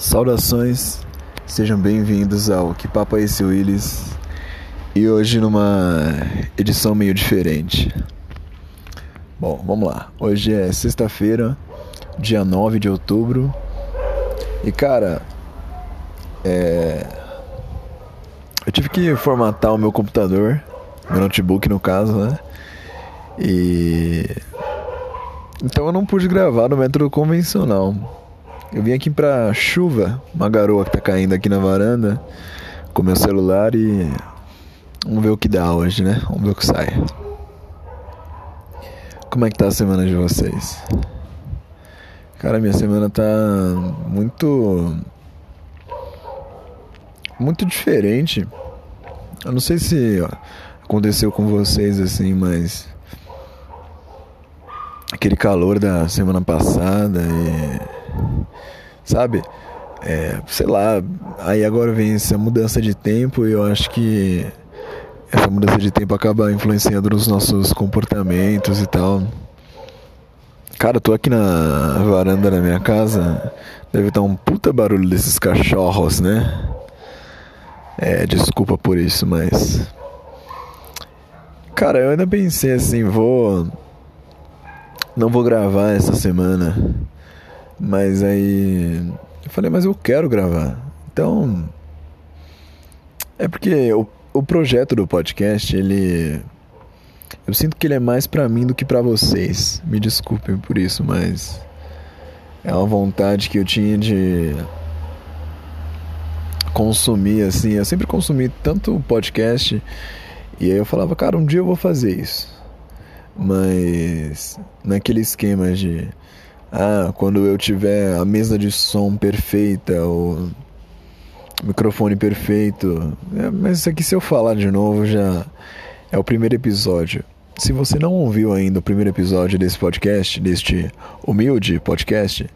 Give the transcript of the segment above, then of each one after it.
Saudações, sejam bem-vindos ao Que Papo é esse Willis e hoje numa edição meio diferente. Bom, vamos lá. Hoje é sexta-feira, dia 9 de outubro e cara, é... eu tive que formatar o meu computador, meu notebook no caso, né? E então eu não pude gravar no método convencional. Eu vim aqui pra chuva, uma garoa que tá caindo aqui na varanda, com meu celular e. Vamos ver o que dá hoje, né? Vamos ver o que sai. Como é que tá a semana de vocês? Cara, minha semana tá muito. Muito diferente. Eu não sei se aconteceu com vocês assim, mas. Aquele calor da semana passada e sabe? É, sei lá, aí agora vem essa mudança de tempo e eu acho que essa mudança de tempo acaba influenciando nos nossos comportamentos e tal. Cara, eu tô aqui na varanda da minha casa, deve estar um puta barulho desses cachorros, né? É, desculpa por isso, mas. Cara, eu ainda pensei assim, vou. Não vou gravar essa semana mas aí eu falei, mas eu quero gravar. Então é porque o, o projeto do podcast, ele eu sinto que ele é mais para mim do que para vocês. Me desculpem por isso, mas é uma vontade que eu tinha de consumir assim. Eu sempre consumi tanto podcast e aí eu falava, cara, um dia eu vou fazer isso. Mas naquele esquema de ah, quando eu tiver a mesa de som perfeita, o microfone perfeito. É, mas isso aqui, se eu falar de novo, já é o primeiro episódio. Se você não ouviu ainda o primeiro episódio desse podcast, deste humilde podcast,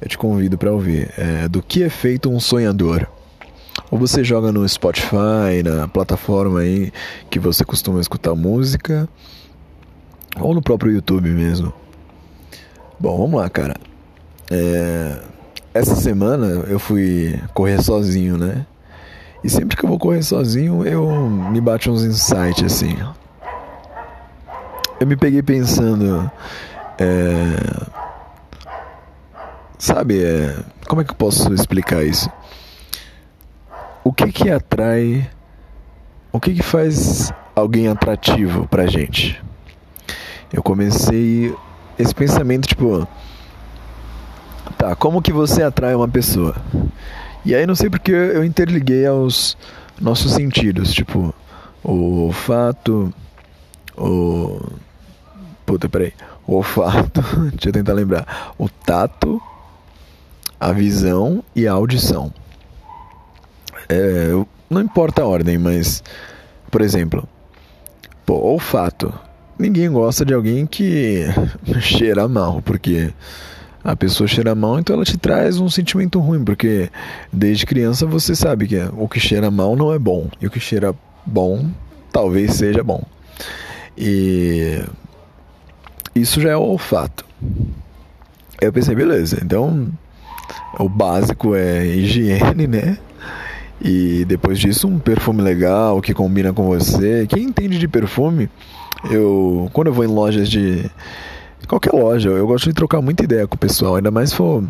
eu te convido para ouvir. É do que é feito um sonhador. Ou você joga no Spotify, na plataforma aí que você costuma escutar música, ou no próprio YouTube mesmo. Bom, vamos lá, cara. É... Essa semana eu fui correr sozinho, né? E sempre que eu vou correr sozinho, eu me bate uns insights assim. Eu me peguei pensando. É... Sabe, é... como é que eu posso explicar isso? O que que atrai. O que que faz alguém atrativo pra gente? Eu comecei esse pensamento, tipo, tá, como que você atrai uma pessoa? E aí não sei porque eu interliguei aos nossos sentidos, tipo, o olfato, o. Puta, peraí. O olfato, deixa eu tentar lembrar. O tato, a visão e a audição. É, não importa a ordem, mas, por exemplo, pô, olfato ninguém gosta de alguém que cheira mal, porque a pessoa cheira mal, então ela te traz um sentimento ruim, porque desde criança você sabe que o que cheira mal não é bom, e o que cheira bom talvez seja bom. E isso já é o olfato. Eu pensei, beleza, então o básico é higiene, né? E depois disso um perfume legal que combina com você. Quem entende de perfume eu, quando eu vou em lojas de qualquer loja, eu gosto de trocar muita ideia com o pessoal, ainda mais se for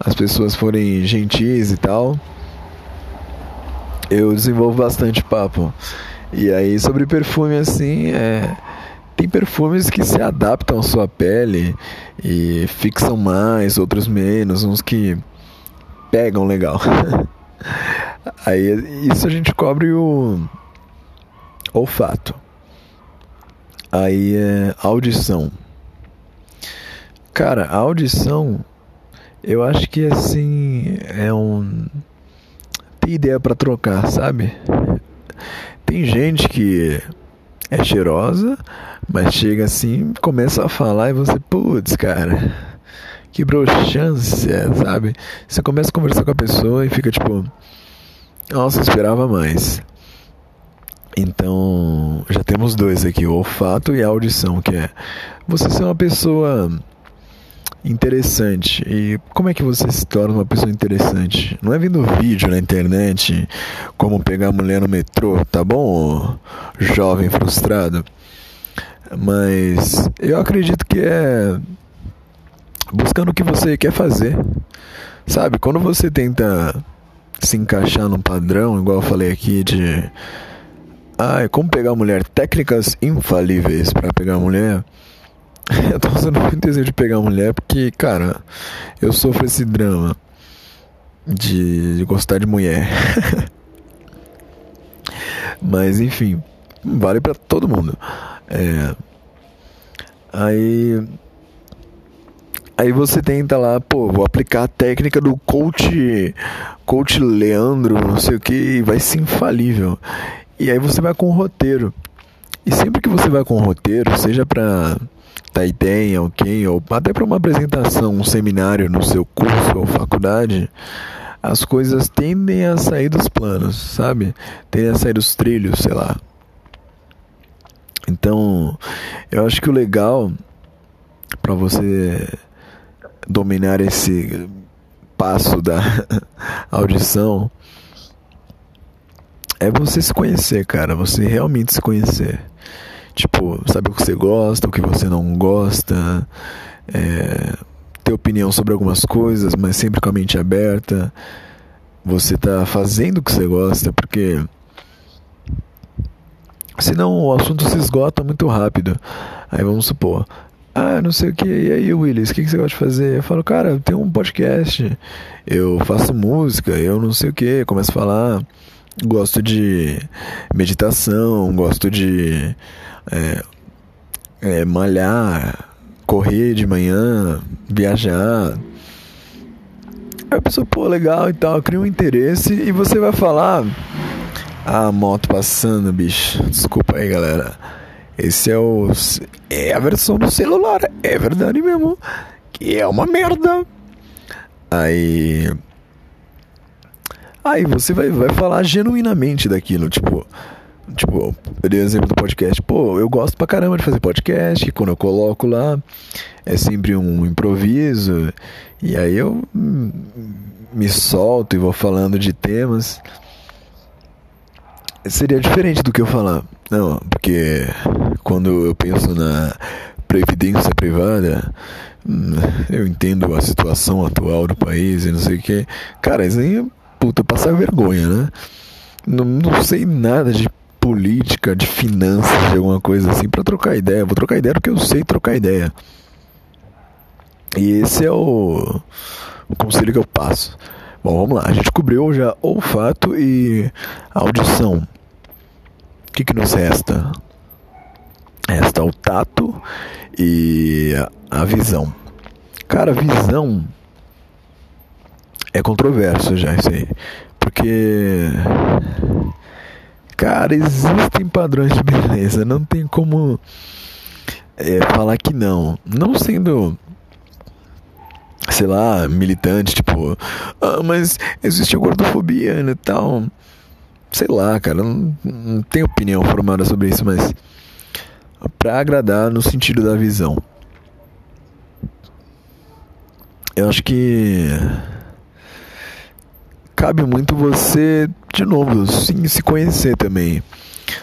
as pessoas forem gentis e tal. Eu desenvolvo bastante papo. E aí sobre perfume assim, é tem perfumes que se adaptam à sua pele e fixam mais, outros menos, uns que pegam legal. aí isso a gente cobre o olfato. Aí é audição. Cara, a audição, eu acho que assim é um tem ideia para trocar, sabe? Tem gente que é cheirosa, mas chega assim, começa a falar e você, putz, cara, que broxância, sabe? Você começa a conversar com a pessoa e fica tipo, nossa, esperava mais. Então, já temos dois aqui, o olfato e a audição, que é você ser uma pessoa interessante. E como é que você se torna uma pessoa interessante? Não é vendo vídeo na internet, como pegar a mulher no metrô, tá bom, jovem frustrado? Mas eu acredito que é buscando o que você quer fazer. Sabe, quando você tenta se encaixar num padrão, igual eu falei aqui de ah, como pegar mulher, técnicas infalíveis para pegar mulher. eu tô usando muito desejo de pegar mulher porque, cara, eu sofro esse drama de, de gostar de mulher. Mas enfim, vale para todo mundo. É, aí Aí você tenta lá, pô, vou aplicar a técnica do coach, coach Leandro, não sei o que, e vai ser infalível. E aí você vai com o roteiro. E sempre que você vai com o roteiro, seja para dar ideia alguém, ou até para uma apresentação, um seminário no seu curso ou faculdade, as coisas tendem a sair dos planos, sabe? Tendem a sair dos trilhos, sei lá. Então, eu acho que o legal para você dominar esse passo da audição é você se conhecer, cara. Você realmente se conhecer. Tipo, saber o que você gosta, o que você não gosta. É, ter opinião sobre algumas coisas, mas sempre com a mente aberta. Você tá fazendo o que você gosta, porque. Senão o assunto se esgota muito rápido. Aí vamos supor, ah, não sei o que. E aí, Willis, o que, você gosta de fazer? Eu falo, cara, eu tenho um podcast, eu faço música, eu não sei o que. Começo a falar, gosto de meditação, gosto de é, é, malhar, correr de manhã, viajar. Aí a pessoa, pô, legal e tal, cria um interesse e você vai falar. Ah, moto passando, bicho. Desculpa aí, galera. Esse é o. É a versão do celular. É verdade mesmo. Que é uma merda. Aí. Aí você vai, vai falar genuinamente daquilo. Tipo. Tipo, eu dei o exemplo do podcast. Pô, eu gosto pra caramba de fazer podcast. Quando eu coloco lá, é sempre um improviso. E aí eu me solto e vou falando de temas seria diferente do que eu falar. Não, porque quando eu penso na previdência privada, hum, eu entendo a situação atual do país e não sei o que. Cara, isso aí é puta passar vergonha, né? Não, não sei nada de política, de finanças, de alguma coisa assim, para trocar ideia. Vou trocar ideia porque eu sei trocar ideia. E esse é o, o conselho que eu passo. Bom, vamos lá. A gente cobriu já olfato e audição. O que, que nos resta? Resta o tato e a visão. Cara, visão é controverso já isso aí. Porque. Cara, existem padrões de beleza. Não tem como é, falar que não. Não sendo sei lá, militante, tipo, ah, mas existe a gordofobia e tal. Sei lá, cara, não, não tenho opinião formada sobre isso, mas para agradar no sentido da visão. Eu acho que cabe muito você, de novo, sim, se conhecer também.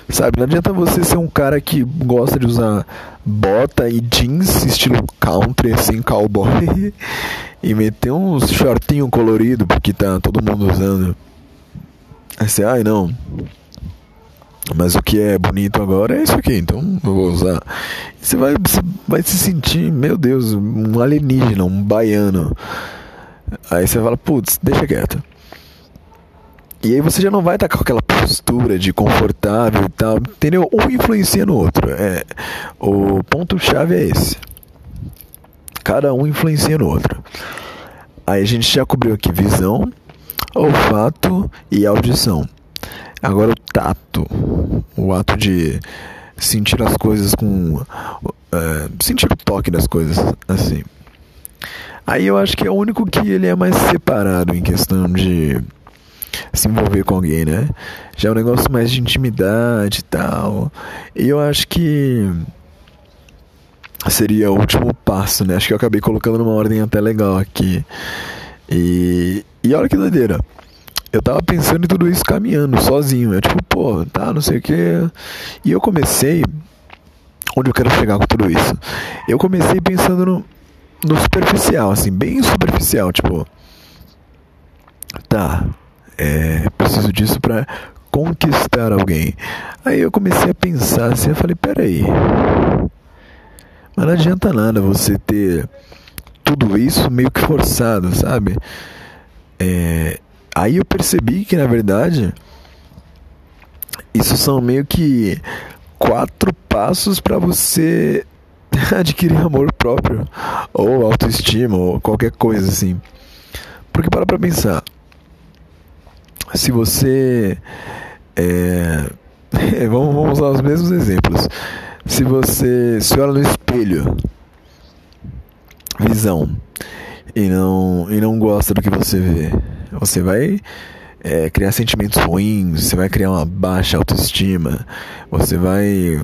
Sabe, não adianta você ser um cara que gosta de usar bota e jeans estilo country, assim, cowboy, e meter uns shortinho colorido, porque tá todo mundo usando. Aí você, ai não. Mas o que é bonito agora é isso aqui, então eu vou usar. Você vai, você vai se sentir, meu Deus, um alienígena, um baiano. Aí você fala, putz, deixa quieto. E aí você já não vai estar com aquela postura de confortável e tal, entendeu? Um influencia no outro. É, o ponto-chave é esse. Cada um influencia no outro. Aí a gente já cobriu aqui visão, olfato e audição. Agora o tato, o ato de sentir as coisas com. É, sentir o toque das coisas, assim. Aí eu acho que é o único que ele é mais separado em questão de se envolver com alguém, né? Já é um negócio mais de intimidade e tal. E eu acho que seria o último passo, né? Acho que eu acabei colocando numa ordem até legal aqui. E, e olha que doideira. Eu tava pensando em tudo isso caminhando, sozinho. Eu tipo, pô, tá, não sei o que. E eu comecei. Onde eu quero chegar com tudo isso? Eu comecei pensando no, no superficial, assim, bem superficial, tipo. Tá, é, preciso disso pra conquistar alguém. Aí eu comecei a pensar assim, eu falei, peraí. Mas não adianta nada você ter tudo isso meio que forçado, sabe? É, aí eu percebi que na verdade isso são meio que quatro passos para você adquirir amor próprio ou autoestima ou qualquer coisa assim. Porque para pra pensar, se você é, vamos, vamos usar os mesmos exemplos. Se você se olha no espelho, visão, e não, e não gosta do que você vê, você vai é, criar sentimentos ruins, você vai criar uma baixa autoestima, você vai,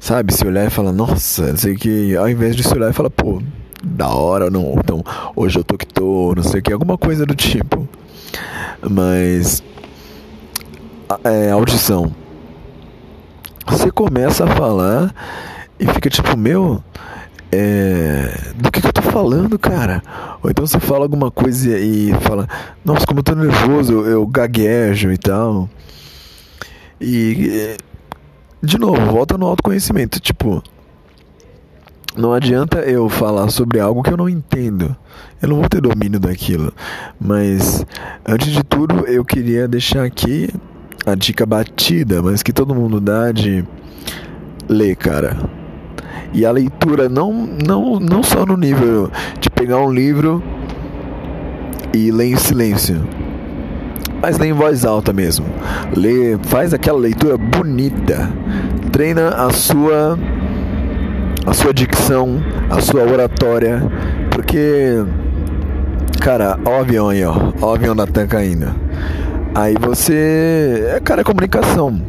sabe, se olhar e falar, nossa, sei que, ao invés de se olhar e falar, pô, da hora, não, então hoje eu tô que tô, não sei o que, alguma coisa do tipo. Mas é, audição. Você começa a falar e fica tipo, meu, é, do que, que, eu tô falando, cara? Ou então você fala alguma coisa e fala, nossa, como eu tô nervoso, eu, eu gaguejo e tal. E, de novo, volta no autoconhecimento. Tipo, não adianta eu falar sobre algo que eu não entendo. Eu não vou ter domínio daquilo. Mas, antes de tudo, eu queria deixar aqui a dica batida, mas que todo mundo dá de ler, cara. E a leitura não, não, não só no nível de pegar um livro e ler em silêncio. Mas lê em voz alta mesmo. Lê, faz aquela leitura bonita. Treina a sua a sua dicção, a sua oratória, porque cara, ó o avião aí, ó, ó o avião da tanca ainda. Aí você, é cara, é comunicação.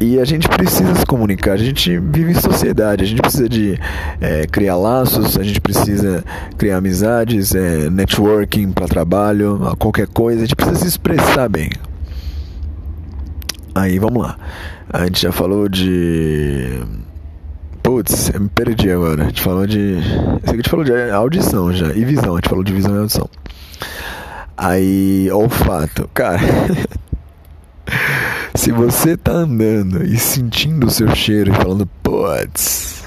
E a gente precisa se comunicar, a gente vive em sociedade, a gente precisa de é, criar laços, a gente precisa criar amizades, é, networking para trabalho, qualquer coisa, a gente precisa se expressar bem. Aí vamos lá, a gente já falou de Putz, eu me perdi agora. A gente falou de. a gente falou de audição já. E visão. A gente falou de visão e audição. Aí, olfato. Cara. se você tá andando e sentindo o seu cheiro e falando, putz,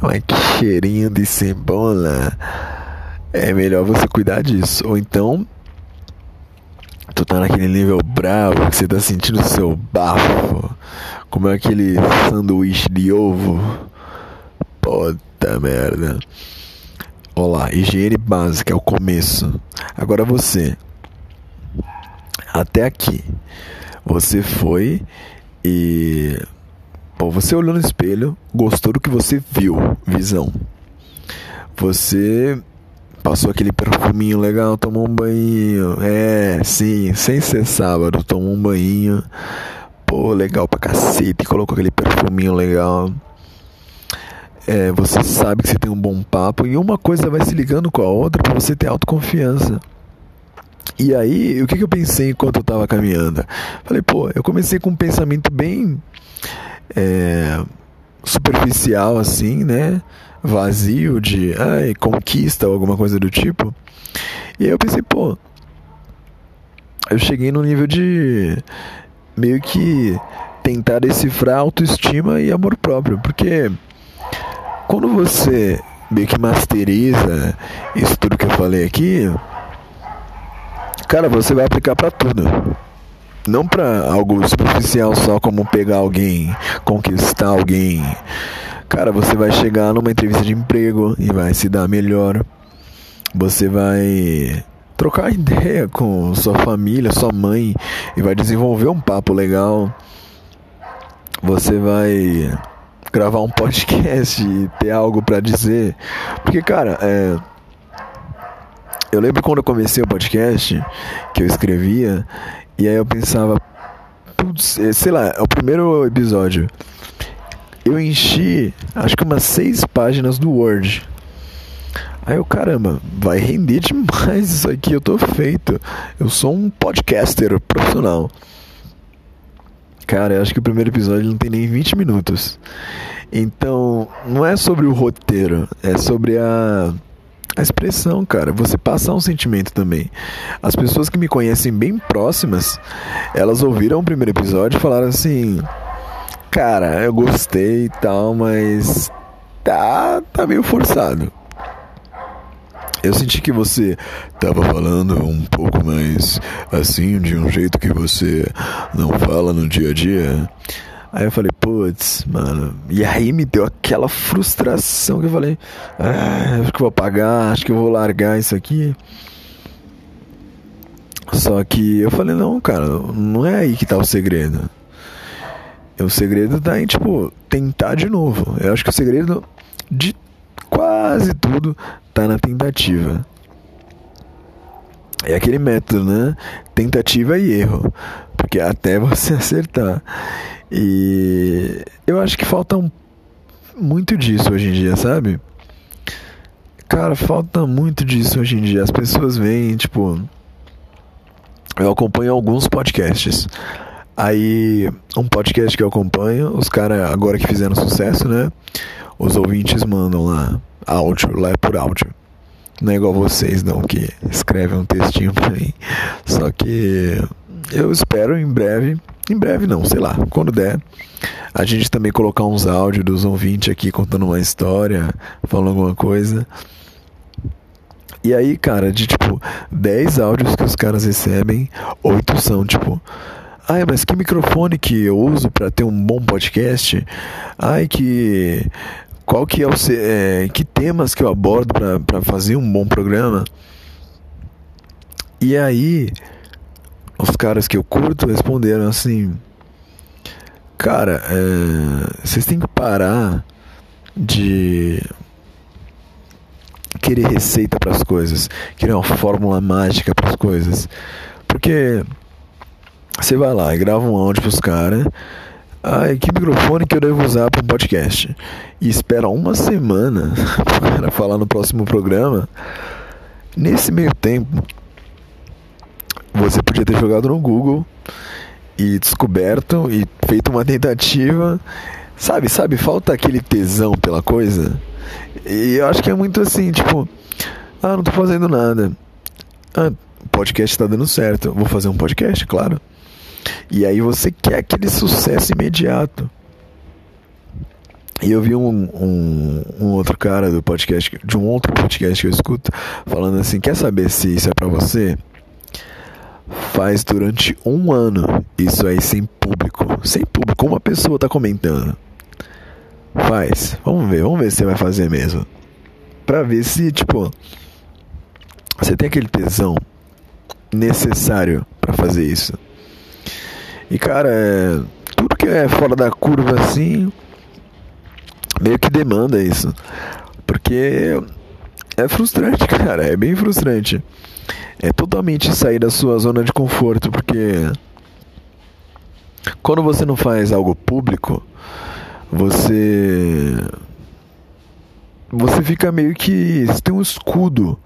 mas que cheirinho de cebola. É melhor você cuidar disso. Ou então, tu tá naquele nível bravo que você tá sentindo o seu bafo. Como é aquele sanduíche de ovo Puta merda. Olá, higiene básica é o começo. Agora você. Até aqui. Você foi e. Bom, você olhou no espelho, gostou do que você viu, visão. Você passou aquele perfuminho legal, tomou um banho. É, sim, sem ser sábado, tomou um banho. Pô, legal pra cacete, colocou aquele perfuminho legal é, você sabe que você tem um bom papo e uma coisa vai se ligando com a outra para você ter autoconfiança. E aí, o que, que eu pensei enquanto eu estava caminhando? Falei, pô, eu comecei com um pensamento bem é, superficial, assim, né? Vazio de ai, conquista ou alguma coisa do tipo. E aí eu pensei, pô, eu cheguei no nível de meio que tentar decifrar autoestima e amor próprio, porque quando você meio que masteriza isso tudo que eu falei aqui, cara, você vai aplicar para tudo. Não para algo superficial só como pegar alguém, conquistar alguém. Cara, você vai chegar numa entrevista de emprego e vai se dar melhor. Você vai trocar ideia com sua família, sua mãe e vai desenvolver um papo legal. Você vai gravar um podcast e ter algo para dizer. Porque, cara, é... eu lembro quando eu comecei o podcast, que eu escrevia, e aí eu pensava, putz, é, sei lá, é o primeiro episódio. eu enchi acho que umas seis páginas do Word. Aí eu, caramba, vai render demais isso aqui, eu tô feito. Eu sou um podcaster profissional. Cara, eu acho que o primeiro episódio não tem nem 20 minutos. Então, não é sobre o roteiro, é sobre a, a expressão, cara. Você passar um sentimento também. As pessoas que me conhecem bem próximas, elas ouviram o primeiro episódio e falaram assim: Cara, eu gostei e tal, mas tá, tá meio forçado. Eu senti que você tava falando um pouco mais assim, de um jeito que você não fala no dia a dia. Aí eu falei, putz, mano. E aí me deu aquela frustração que eu falei, ah, acho que vou pagar, acho que eu vou largar isso aqui. Só que eu falei, não, cara, não é aí que tá o segredo. O segredo tá em, tipo, tentar de novo. Eu acho que o segredo de quase tudo tá na tentativa. É aquele método, né? Tentativa e erro. Porque até você acertar. E eu acho que falta um, muito disso hoje em dia, sabe? Cara, falta muito disso hoje em dia. As pessoas veem, tipo. Eu acompanho alguns podcasts. Aí, um podcast que eu acompanho, os caras agora que fizeram sucesso, né? Os ouvintes mandam lá áudio, lá é por áudio. Não é igual vocês, não, que escrevem um textinho pra mim. Só que eu espero em breve, em breve não, sei lá, quando der, a gente também colocar uns áudios dos ouvintes aqui contando uma história, falando alguma coisa. E aí, cara, de tipo 10 áudios que os caras recebem, 8 são tipo Ai, mas que microfone que eu uso para ter um bom podcast? Ai, que qual que é o é, que temas que eu abordo para fazer um bom programa. E aí, os caras que eu curto responderam assim: Cara, é, vocês têm que parar de querer receita para as coisas, querer uma fórmula mágica para as coisas. Porque você vai lá e grava um áudio pros caras Ai, que microfone que eu devo usar para um podcast? E espera uma semana para falar no próximo programa. Nesse meio tempo, você podia ter jogado no Google e descoberto e feito uma tentativa. Sabe, sabe, falta aquele tesão pela coisa. E eu acho que é muito assim, tipo, ah, não tô fazendo nada. Ah, podcast tá dando certo. Vou fazer um podcast, claro. E aí você quer aquele sucesso imediato. E eu vi um, um, um, outro cara do podcast, de um outro podcast que eu escuto, falando assim: quer saber se isso é pra você? Faz durante um ano isso aí sem público. Sem público, uma pessoa tá comentando. Faz. Vamos ver, vamos ver se você vai fazer mesmo. Pra ver se, tipo, você tem aquele tesão necessário para fazer isso. E cara, é, tudo que é fora da curva assim, meio que demanda isso. Porque é frustrante, cara, é bem frustrante. É totalmente sair da sua zona de conforto, porque quando você não faz algo público, você você fica meio que você tem um escudo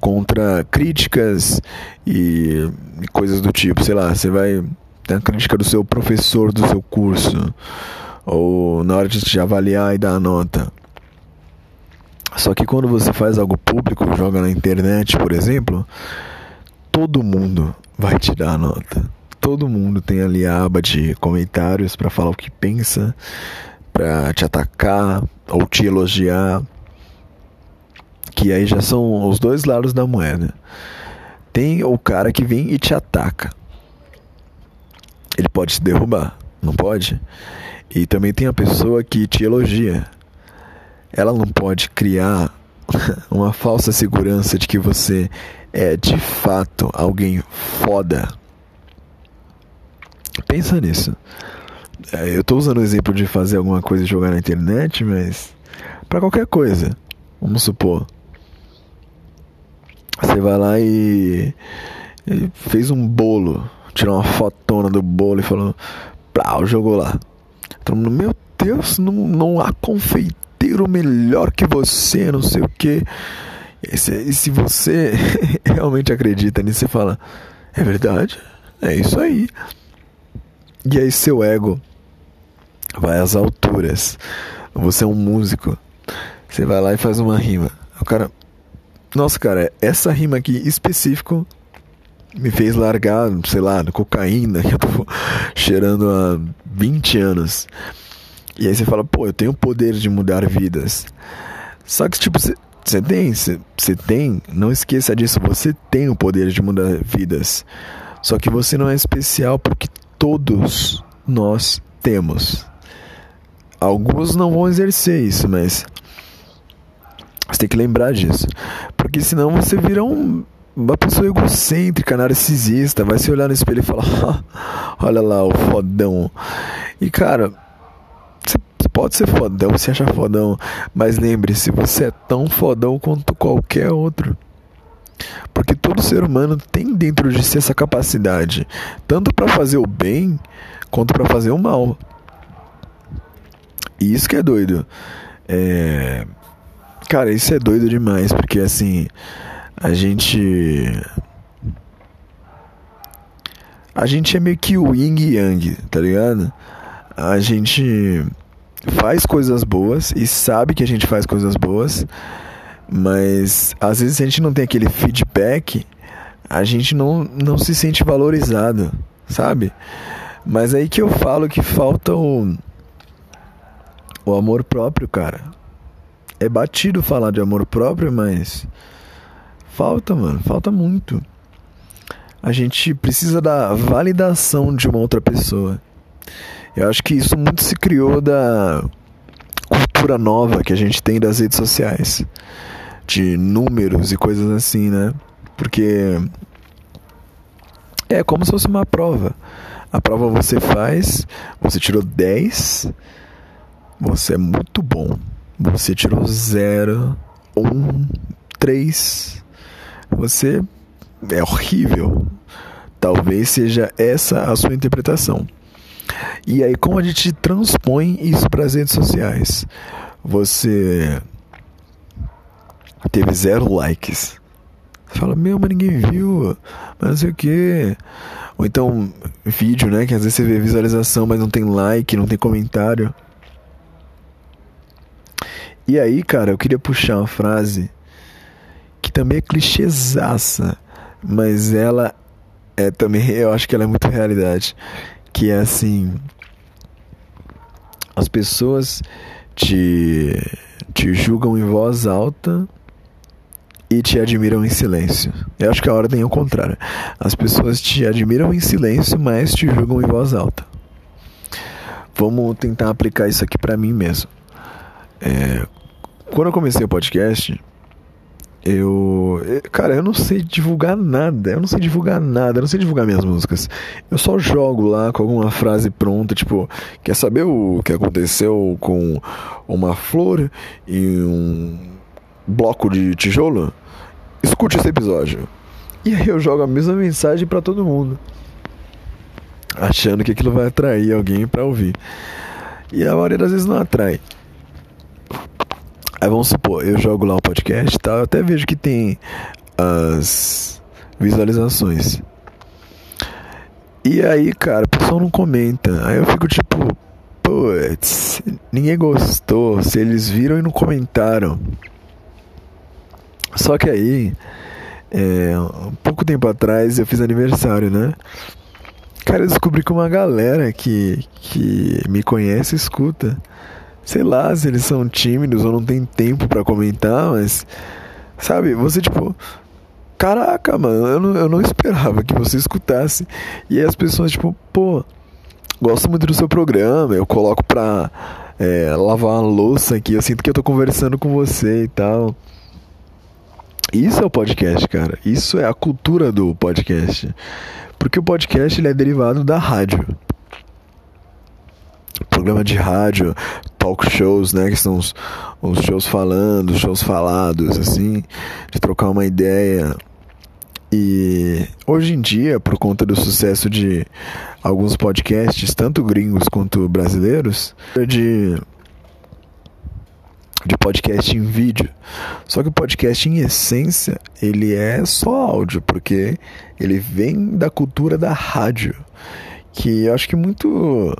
contra críticas e, coisas do tipo, sei lá, você vai tem a crítica do seu professor do seu curso, ou na hora de te avaliar e dar a nota. Só que quando você faz algo público, joga na internet, por exemplo, todo mundo vai te dar a nota. Todo mundo tem ali a aba de comentários para falar o que pensa, para te atacar ou te elogiar. Que aí já são os dois lados da moeda. Tem o cara que vem e te ataca ele pode te derrubar, não pode? E também tem a pessoa que te elogia. Ela não pode criar uma falsa segurança de que você é de fato alguém foda. Pensa nisso. É, eu estou usando o exemplo de fazer alguma coisa e jogar na internet, mas para qualquer coisa. Vamos supor. Você vai lá e, e fez um bolo tirou uma fotona do bolo e falou, plau, jogou lá. Todo mundo, meu Deus, não, não há confeiteiro melhor que você, não sei o que. E se, se você realmente acredita nisso, você fala: É verdade, é isso aí. E aí seu ego vai às alturas. Você é um músico. Você vai lá e faz uma rima. O cara. Nossa, cara, essa rima aqui específico me fez largar, sei lá, cocaína que eu tô cheirando há 20 anos. E aí você fala, pô, eu tenho o poder de mudar vidas. Só que, tipo, você tem, você tem, não esqueça disso, você tem o poder de mudar vidas. Só que você não é especial porque todos nós temos. Alguns não vão exercer isso, mas você tem que lembrar disso. Porque senão você vira um, uma pessoa egocêntrica, narcisista, vai se olhar no espelho e falar: Olha lá o fodão. E cara, você pode ser fodão, se acha fodão, mas lembre-se, você é tão fodão quanto qualquer outro. Porque todo ser humano tem dentro de si essa capacidade, tanto para fazer o bem quanto para fazer o mal. E isso que é doido. É... Cara, isso é doido demais, porque assim, a gente. A gente é meio que o yin e yang, tá ligado? A gente faz coisas boas e sabe que a gente faz coisas boas, mas às vezes a gente não tem aquele feedback, a gente não, não se sente valorizado, sabe? Mas aí que eu falo que falta o, o amor próprio, cara. É batido falar de amor próprio, mas falta, mano, falta muito. A gente precisa da validação de uma outra pessoa. Eu acho que isso muito se criou da cultura nova que a gente tem das redes sociais, de números e coisas assim, né? Porque é como se fosse uma prova. A prova você faz, você tirou 10, você é muito bom. Você tirou 0, 1, 3, você é horrível. Talvez seja essa a sua interpretação. E aí, como a gente transpõe isso para as redes sociais? Você teve zero likes. Fala, meu, mas ninguém viu, mas não sei o que. Ou então, vídeo, né? Que às vezes você vê visualização, mas não tem like, não tem comentário. E aí, cara, eu queria puxar uma frase também é clichêzaça, mas ela é também, eu acho que ela é muito realidade que é assim: as pessoas te, te julgam em voz alta e te admiram em silêncio. Eu acho que a ordem é o contrário. As pessoas te admiram em silêncio, mas te julgam em voz alta. Vamos tentar aplicar isso aqui para mim mesmo. É, quando eu comecei o podcast, eu. Cara, eu não sei divulgar nada. Eu não sei divulgar nada. Eu não sei divulgar minhas músicas. Eu só jogo lá com alguma frase pronta, tipo, quer saber o que aconteceu com uma flor e um bloco de tijolo? Escute esse episódio. E aí eu jogo a mesma mensagem para todo mundo. Achando que aquilo vai atrair alguém para ouvir. E a maioria das vezes não atrai. Aí vamos supor, eu jogo lá o podcast e tal, eu até vejo que tem as visualizações. E aí, cara, o pessoal não comenta. Aí eu fico tipo, putz, ninguém gostou. Se eles viram e não comentaram. Só que aí, é, um pouco tempo atrás eu fiz aniversário, né? Cara, eu descobri que uma galera que, que me conhece escuta sei lá se eles são tímidos ou não tem tempo para comentar, mas sabe, você tipo, caraca, mano, eu não, eu não esperava que você escutasse. E aí as pessoas tipo, pô, gosto muito do seu programa, eu coloco pra é, lavar uma louça aqui, eu sinto que eu tô conversando com você e tal. Isso é o podcast, cara. Isso é a cultura do podcast. Porque o podcast ele é derivado da rádio programa de rádio, talk shows, né? Que são os, os shows falando, os shows falados, assim, de trocar uma ideia. E hoje em dia, por conta do sucesso de alguns podcasts, tanto gringos quanto brasileiros, de de podcast em vídeo. Só que o podcast em essência, ele é só áudio, porque ele vem da cultura da rádio, que eu acho que muito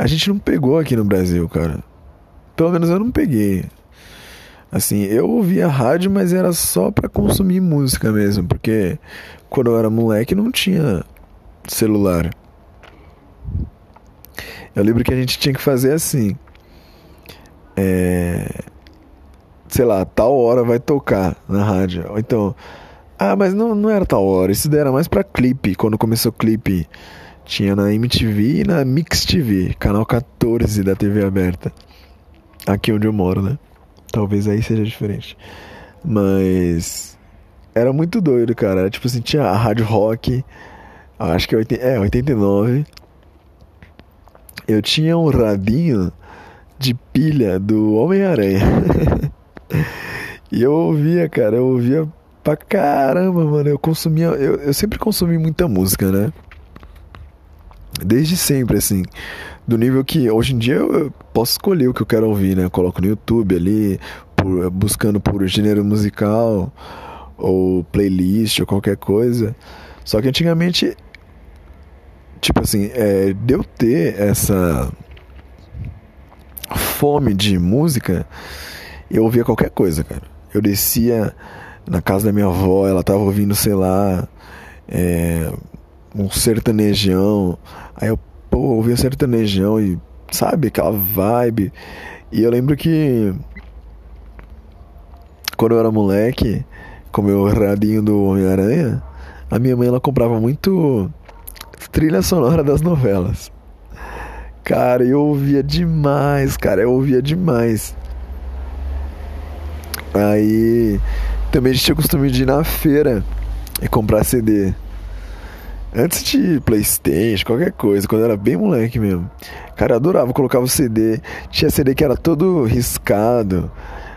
a gente não pegou aqui no Brasil, cara. Pelo menos eu não peguei. Assim, eu ouvia rádio, mas era só para consumir música mesmo, porque quando eu era moleque não tinha celular. Eu lembro que a gente tinha que fazer assim. É, sei lá, tal hora vai tocar na rádio. Ou então, ah, mas não, não era tal hora. Isso daí era mais pra clipe. Quando começou clipe, tinha na MTV e na Mix TV, canal 14 da TV aberta. Aqui onde eu moro, né? Talvez aí seja diferente. Mas era muito doido, cara. Era, tipo assim, tinha a rádio rock, acho que é, é 89. Eu tinha um radinho de pilha do Homem-Aranha. e eu ouvia, cara, eu ouvia pra caramba, mano. Eu consumia, eu, eu sempre consumi muita música, né? Desde sempre, assim. Do nível que hoje em dia eu posso escolher o que eu quero ouvir, né? Eu coloco no YouTube ali, por, buscando por gênero musical ou playlist ou qualquer coisa. Só que antigamente, tipo assim, é, deu ter essa fome de música, eu ouvia qualquer coisa, cara. Eu descia na casa da minha avó, ela tava ouvindo, sei lá, é, um sertanejão. Aí eu, pô, ouvia sertanejão e, sabe, aquela vibe. E eu lembro que quando eu era moleque, com meu radinho do Homem-Aranha, a minha mãe ela comprava muito trilha sonora das novelas. Cara, eu ouvia demais, cara, eu ouvia demais. Aí também tinha o costume de ir na feira e comprar CD. Antes de Playstation, qualquer coisa, quando eu era bem moleque mesmo. Cara, eu adorava, colocava o CD. Tinha CD que era todo riscado,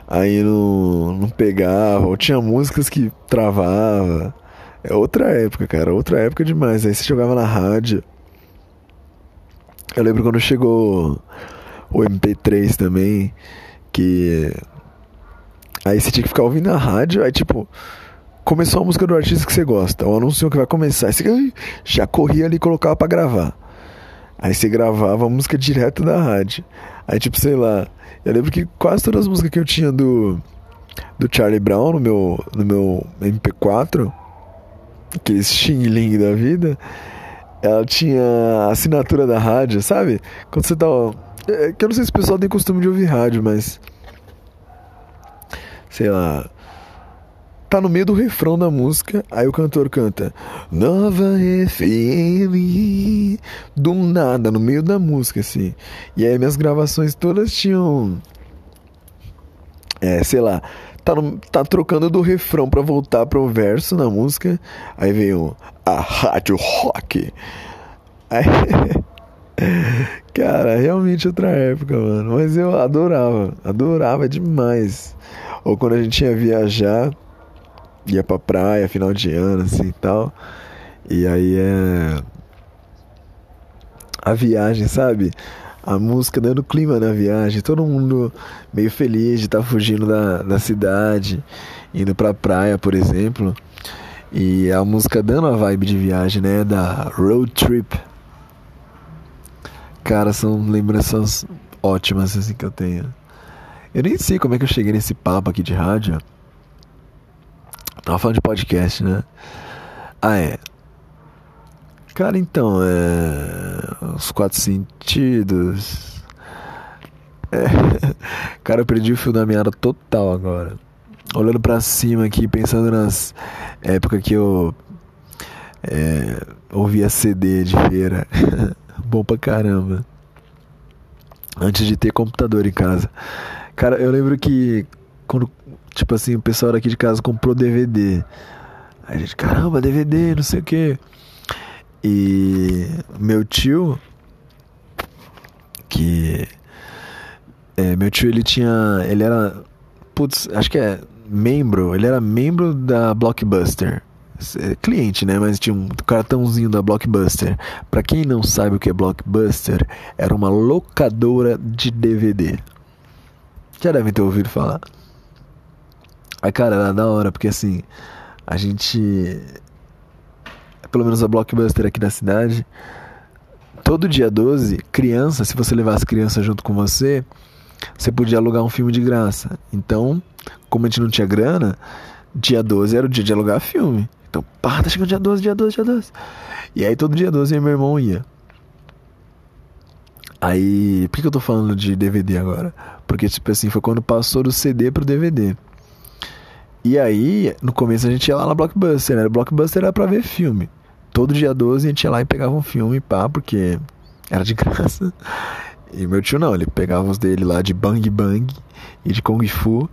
aí não, não pegava, ou tinha músicas que travava. É outra época, cara, outra época demais. Aí você jogava na rádio. Eu lembro quando chegou o MP3 também, que. Aí você tinha que ficar ouvindo a rádio, aí tipo começou a música do artista que você gosta, ou anunciou que vai começar, aí você já corria ali e colocava pra gravar. Aí você gravava a música direto da rádio. Aí tipo, sei lá, eu lembro que quase todas as músicas que eu tinha do do Charlie Brown no meu no meu MP4, aquele xing da vida, ela tinha a assinatura da rádio, sabe? Quando você tá, é, que eu não sei se o pessoal tem costume de ouvir rádio, mas sei lá, tá no meio do refrão da música, aí o cantor canta Nova FM do nada, no meio da música, assim. E aí minhas gravações todas tinham. É, sei lá, tá, no, tá trocando do refrão para voltar pro verso na música. Aí veio a rádio rock. Aí. Cara, realmente outra época, mano. Mas eu adorava, adorava demais. Ou quando a gente ia viajar ia pra praia, final de ano, assim e tal. E aí é. A viagem, sabe? A música dando clima na viagem, todo mundo meio feliz de estar tá fugindo da, da cidade, indo pra praia, por exemplo. E a música dando a vibe de viagem, né? Da Road Trip. Cara, são lembranças ótimas assim que eu tenho. Eu nem sei como é que eu cheguei nesse papo aqui de rádio. Tava falando de podcast, né? Ah, é. Cara, então, é. Os quatro sentidos. É. Cara, eu perdi o fio da meada total agora. Olhando pra cima aqui, pensando nas épocas que eu. É, ouvia CD de feira. Bom pra caramba. Antes de ter computador em casa. Cara, eu lembro que quando Tipo assim, o pessoal daqui de casa comprou DVD. Aí a gente, caramba, DVD, não sei o que. E meu tio, que. É, meu tio ele tinha. Ele era. Putz, acho que é membro, ele era membro da Blockbuster. É, cliente, né? Mas tinha um cartãozinho da Blockbuster. Para quem não sabe o que é Blockbuster, era uma locadora de DVD. Já devem ter ouvido falar. Aí, cara, era da hora, porque assim, a gente. Pelo menos a Blockbuster aqui na cidade. Todo dia 12, criança, se você levasse criança junto com você, você podia alugar um filme de graça. Então, como a gente não tinha grana, dia 12 era o dia de alugar filme. Então, pá, tá chegando dia 12, dia 12, dia 12. E aí todo dia 12 meu irmão ia. Aí, por que eu tô falando de DVD agora? Porque, tipo assim, foi quando passou do CD pro DVD. E aí, no começo a gente ia lá na Blockbuster, né? Blockbuster era pra ver filme. Todo dia 12 a gente ia lá e pegava um filme, pá, porque era de graça. E meu tio não, ele pegava os dele lá de Bang Bang e de Kung Fu.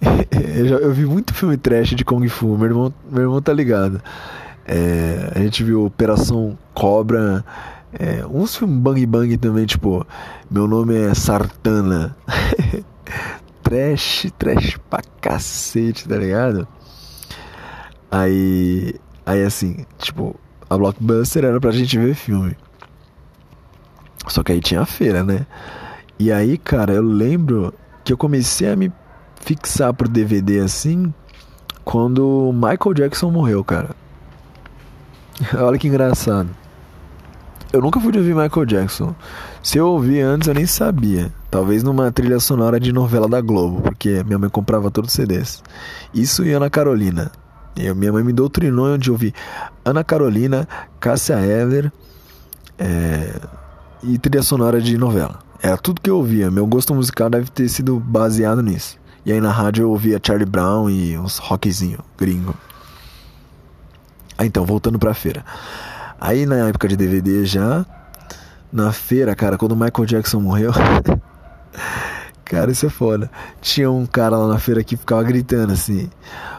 eu, já, eu vi muito filme trash de Kung Fu, meu irmão, meu irmão tá ligado. É, a gente viu Operação Cobra, é, uns filmes Bang Bang também, tipo, meu nome é Sartana. trash, trash pra cacete, tá ligado? Aí, aí assim, tipo, a Blockbuster era pra gente ver filme. Só que aí tinha a feira, né? E aí, cara, eu lembro que eu comecei a me fixar pro DVD assim quando Michael Jackson morreu, cara. Olha que engraçado. Eu nunca fui ouvir Michael Jackson. Se eu ouvi antes, eu nem sabia. Talvez numa trilha sonora de novela da Globo, porque minha mãe comprava todos os CDs. Isso e Ana Carolina. Eu, minha mãe me doutrinou onde eu ouvi Ana Carolina, Cássia Eller, é, e trilha sonora de novela. Era tudo que eu ouvia. Meu gosto musical deve ter sido baseado nisso. E aí na rádio eu ouvia Charlie Brown e uns rockzinho gringo. Ah, então, voltando pra feira. Aí na época de DVD já, na feira, cara, quando o Michael Jackson morreu. cara, isso é foda. Tinha um cara lá na feira que ficava gritando assim: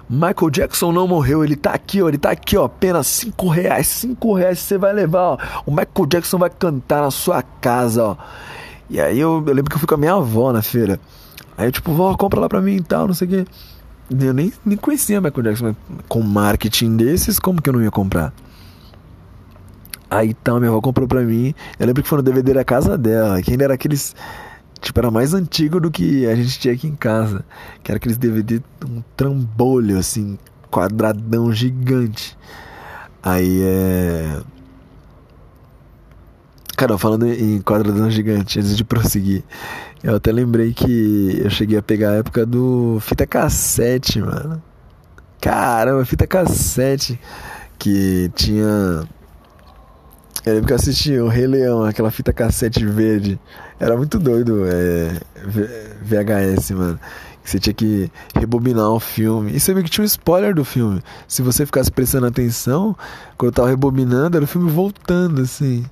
Michael Jackson não morreu, ele tá aqui, ó, ele tá aqui, ó, apenas 5 reais, 5 reais você vai levar, ó. O Michael Jackson vai cantar na sua casa, ó. E aí eu, eu lembro que eu fui com a minha avó na feira. Aí eu, tipo, vó, compra lá pra mim e tal, não sei o quê. Eu nem, nem conhecia Michael Jackson, mas com marketing desses, como que eu não ia comprar? Aí tal, minha avó comprou pra mim. Eu lembro que foi no DVD da casa dela, que ainda era aqueles Tipo, era mais antigo do que a gente tinha aqui em casa. Que era aqueles DVD, um trambolho, assim, quadradão gigante. Aí é. Cara, falando em quadradão gigante, antes de prosseguir, eu até lembrei que eu cheguei a pegar a época do fita cassete, mano. Caramba, fita cassete que tinha eu lembro que eu assisti o Rei Leão, aquela fita cassete verde. Era muito doido, é, VHS, mano. Você tinha que rebobinar o filme. E você viu que tinha um spoiler do filme. Se você ficasse prestando atenção, quando eu tava rebobinando, era o filme voltando, assim.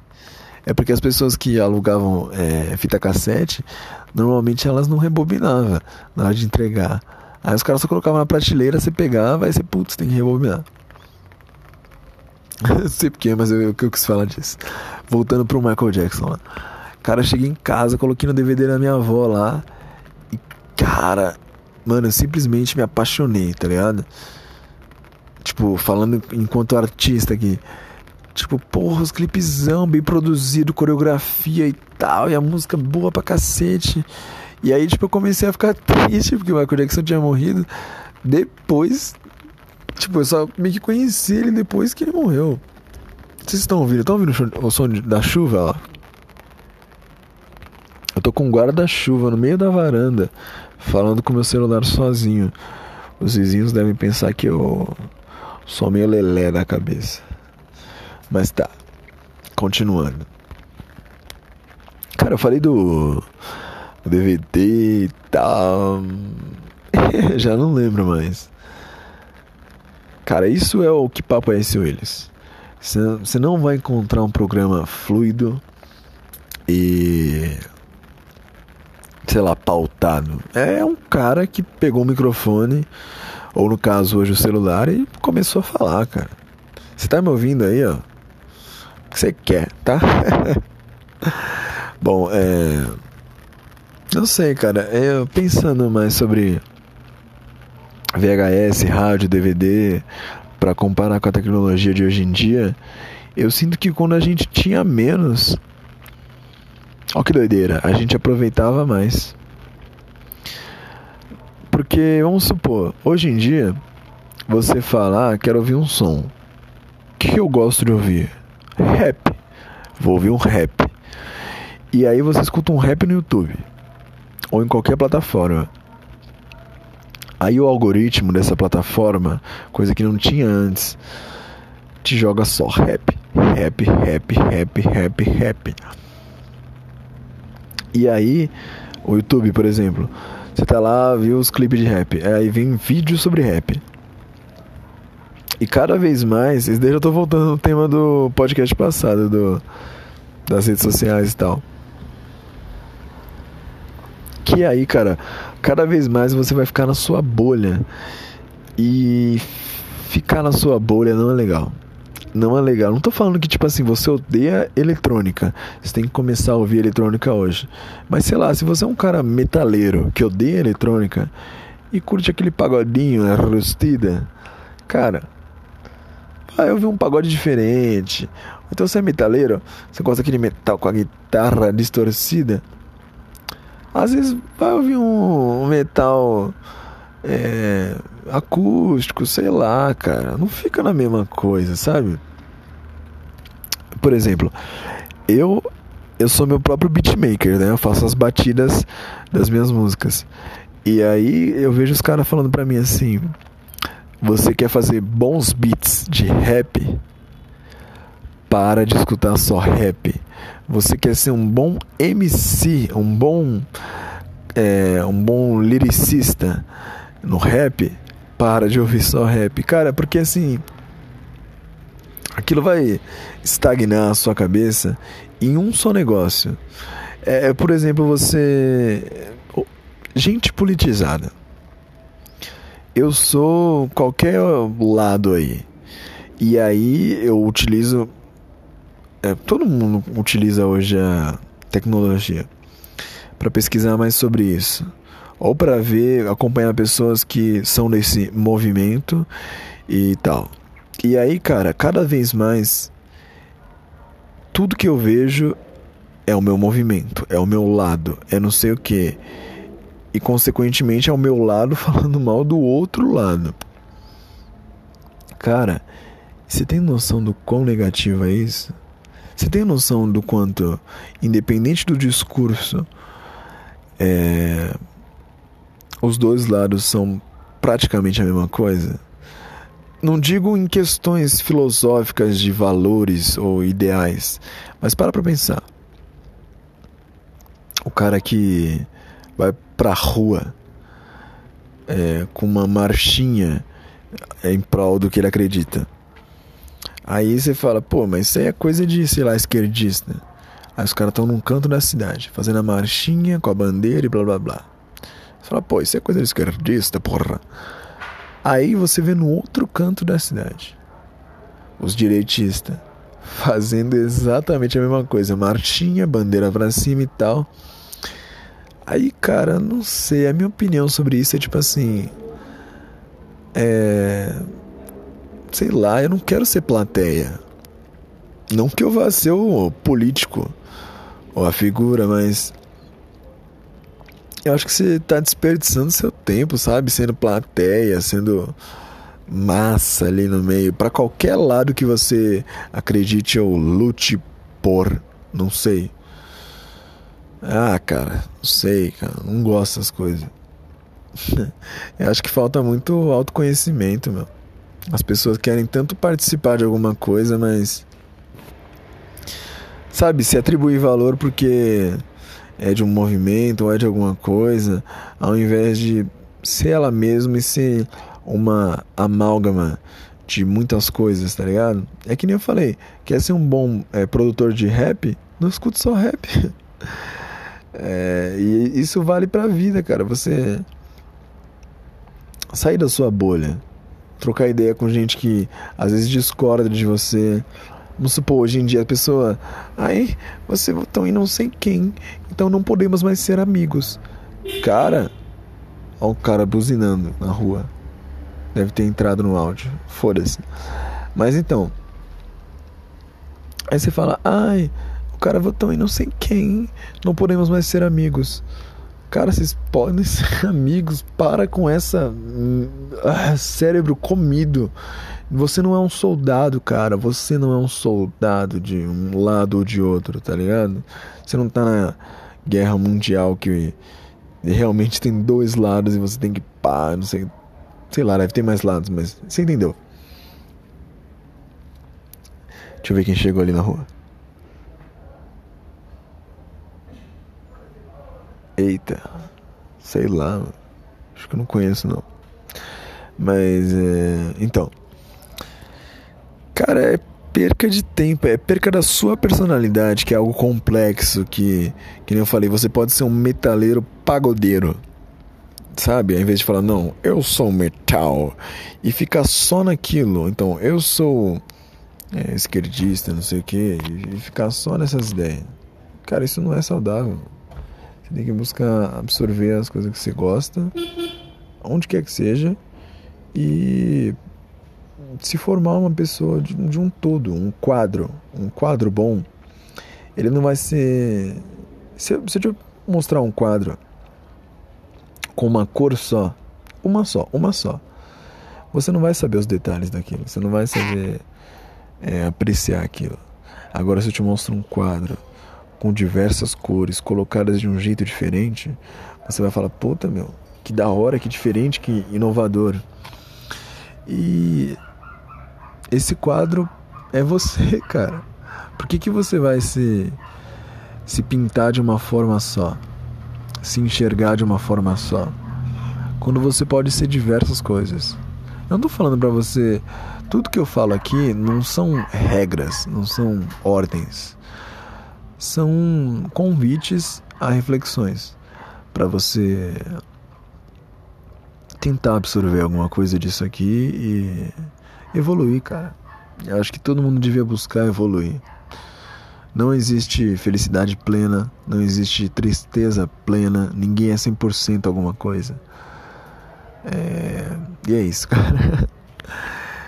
É porque as pessoas que alugavam é, fita cassete, normalmente elas não rebobinavam na hora de entregar. Aí os caras só colocavam na prateleira, você pegava, e você, putz, tem que rebobinar. Não sei porquê, mas eu, eu, eu quis falar disso. Voltando pro Michael Jackson lá. Cara, eu cheguei em casa, coloquei no DVD da minha avó lá. E, cara, mano, eu simplesmente me apaixonei, tá ligado? Tipo, falando enquanto artista aqui. Tipo, porra, os clipezão bem produzido, coreografia e tal, e a música boa pra cacete. E aí, tipo, eu comecei a ficar triste porque o Michael Jackson tinha morrido depois Tipo, eu só meio que conheci ele depois que ele morreu. Vocês estão ouvindo? Estão ouvindo o som da chuva lá? Eu tô com um guarda-chuva no meio da varanda, falando com meu celular sozinho. Os vizinhos devem pensar que eu sou meio lelé da cabeça. Mas tá. Continuando. Cara, eu falei do DVD e tal. Já não lembro mais. Cara, isso é o que papo é esse, Willis. Você não vai encontrar um programa fluido e. sei lá, pautado. É um cara que pegou o microfone, ou no caso hoje o celular, e começou a falar, cara. Você tá me ouvindo aí, ó? O que você quer, tá? Bom, é. Não sei, cara. É, pensando mais sobre VHS, rádio, DVD, para comparar com a tecnologia de hoje em dia, eu sinto que quando a gente tinha menos, ó que doideira, a gente aproveitava mais. Porque vamos supor, hoje em dia você fala, ah, quero ouvir um som. O que eu gosto de ouvir? Rap. Vou ouvir um rap. E aí você escuta um rap no YouTube ou em qualquer plataforma. Aí o algoritmo dessa plataforma, coisa que não tinha antes, te joga só rap, rap, rap, rap, rap, rap. E aí, o YouTube, por exemplo, você tá lá, viu os clipes de rap, aí vem vídeo sobre rap. E cada vez mais, desde eu tô voltando no tema do podcast passado, do, das redes sociais e tal. Que aí, cara, cada vez mais você vai ficar na sua bolha. E ficar na sua bolha não é legal. Não é legal. Não tô falando que, tipo assim, você odeia eletrônica. Você tem que começar a ouvir eletrônica hoje. Mas sei lá, se você é um cara metaleiro que odeia eletrônica e curte aquele pagodinho, a rustida, cara, vai ouvir um pagode diferente. Então você é metaleiro, você gosta daquele metal com a guitarra distorcida. Às vezes vai ouvir um, metal é, acústico, sei lá, cara. Não fica na mesma coisa, sabe? Por exemplo, eu eu sou meu próprio beatmaker, né? Eu faço as batidas das minhas músicas. E aí eu vejo os caras falando pra mim assim: Você quer fazer bons beats de rap? Para de escutar só rap você quer ser um bom MC, um bom é, um bom lyricista no rap, para de ouvir só rap. Cara, porque assim, aquilo vai estagnar a sua cabeça em um só negócio. É, é por exemplo, você. Gente politizada. Eu sou qualquer lado aí. E aí eu utilizo é, todo mundo utiliza hoje a tecnologia para pesquisar mais sobre isso ou para ver, acompanhar pessoas que são desse movimento e tal. E aí, cara, cada vez mais tudo que eu vejo é o meu movimento, é o meu lado, é não sei o que. E consequentemente é o meu lado falando mal do outro lado. Cara, você tem noção do quão negativo é isso? Você tem noção do quanto, independente do discurso, é, os dois lados são praticamente a mesma coisa? Não digo em questões filosóficas de valores ou ideais, mas para pra pensar. O cara que vai pra rua é, com uma marchinha em prol do que ele acredita Aí você fala, pô, mas isso aí é coisa de, sei lá, esquerdista. Aí os caras estão num canto da cidade, fazendo a marchinha com a bandeira e blá blá blá. Você fala, pô, isso é coisa de esquerdista, porra. Aí você vê no outro canto da cidade os direitistas fazendo exatamente a mesma coisa, marchinha, bandeira pra cima e tal. Aí, cara, não sei, a minha opinião sobre isso é tipo assim. É sei lá, eu não quero ser plateia. Não que eu vá ser o político ou a figura, mas eu acho que você está desperdiçando seu tempo, sabe? Sendo plateia, sendo massa ali no meio, para qualquer lado que você acredite ou lute por, não sei. Ah, cara, não sei, cara, não gosto dessas coisas. eu acho que falta muito autoconhecimento, meu. As pessoas querem tanto participar de alguma coisa, mas. Sabe, se atribuir valor porque é de um movimento ou é de alguma coisa, ao invés de ser ela mesma e ser uma amálgama de muitas coisas, tá ligado? É que nem eu falei, quer ser um bom é, produtor de rap? Não escuta só rap. É, e isso vale pra vida, cara. Você sair da sua bolha trocar ideia com gente que às vezes discorda de você. Vamos supor, hoje em dia a pessoa. Ai, você votou em não sei quem, então não podemos mais ser amigos. Cara, olha o cara buzinando na rua. Deve ter entrado no áudio. Foda-se. Mas então. Aí você fala, ai, o cara votou em não sei quem. Não podemos mais ser amigos. Cara, vocês podem ser amigos. Para com essa. Ah, cérebro comido. Você não é um soldado, cara. Você não é um soldado de um lado ou de outro, tá ligado? Você não tá na guerra mundial que realmente tem dois lados e você tem que pá, não sei. Sei lá, deve ter mais lados, mas você entendeu. Deixa eu ver quem chegou ali na rua. Eita, sei lá, acho que eu não conheço não. Mas é, então, cara, é perca de tempo, é perca da sua personalidade, que é algo complexo, que, que nem eu falei, você pode ser um metaleiro pagodeiro, sabe? Ao invés de falar, não, eu sou metal, e ficar só naquilo, então, eu sou é, esquerdista, não sei o que, e ficar só nessas ideias. Cara, isso não é saudável. Você tem que buscar absorver as coisas que você gosta, onde quer que seja, e se formar uma pessoa de, de, um todo, um quadro, um quadro bom, ele não vai ser. Se, se eu te mostrar um quadro com uma cor só, uma só, uma só, você não vai saber os detalhes daquilo, você não vai saber é, apreciar aquilo. Agora, se eu te mostro um quadro com diversas cores colocadas de um jeito diferente, você vai falar: puta, meu, que da hora, que diferente, que inovador. E esse quadro é você, cara. Por que, que você vai se, se pintar de uma forma só? Se enxergar de uma forma só? Quando você pode ser diversas coisas. Eu não tô falando para você. Tudo que eu falo aqui não são regras, não são ordens. São convites a reflexões para você tentar absorver alguma coisa disso aqui e evoluir, cara. Eu acho que todo mundo devia buscar evoluir. Não existe felicidade plena, não existe tristeza plena, ninguém é 100% alguma coisa. É... E é isso, cara.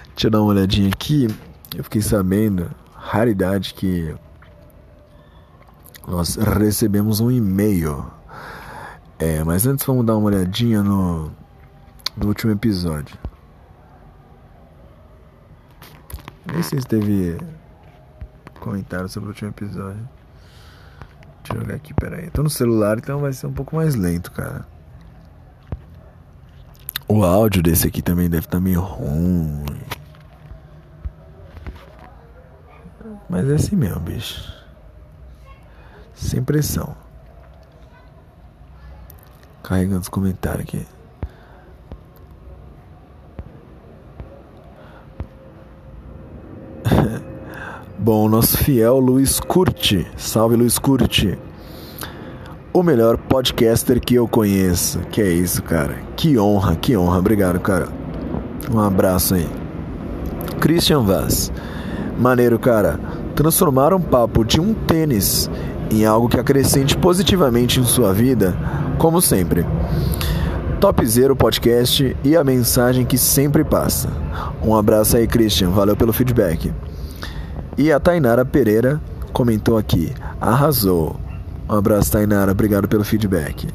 Deixa eu dar uma olhadinha aqui. Eu fiquei sabendo, raridade, que nós recebemos um e-mail. É, mas antes vamos dar uma olhadinha no do último episódio. Nem sei se teve comentário sobre o último episódio. Deixa eu ver aqui, peraí. Tô no celular, então vai ser um pouco mais lento, cara. O áudio desse aqui também deve estar tá meio ruim. Mas é assim mesmo, bicho. Sem pressão. Carregando os comentários aqui. Bom, nosso fiel Luiz Curti. Salve Luiz Curti. O melhor podcaster que eu conheço. Que é isso, cara. Que honra, que honra. Obrigado, cara. Um abraço aí. Christian Vaz. Maneiro, cara. Transformar um papo de um tênis em algo que acrescente positivamente em sua vida, como sempre. Top Zero Podcast e a mensagem que sempre passa. Um abraço aí, Christian. Valeu pelo feedback. E a Tainara Pereira comentou aqui: arrasou. Um abraço, Tainara. Obrigado pelo feedback.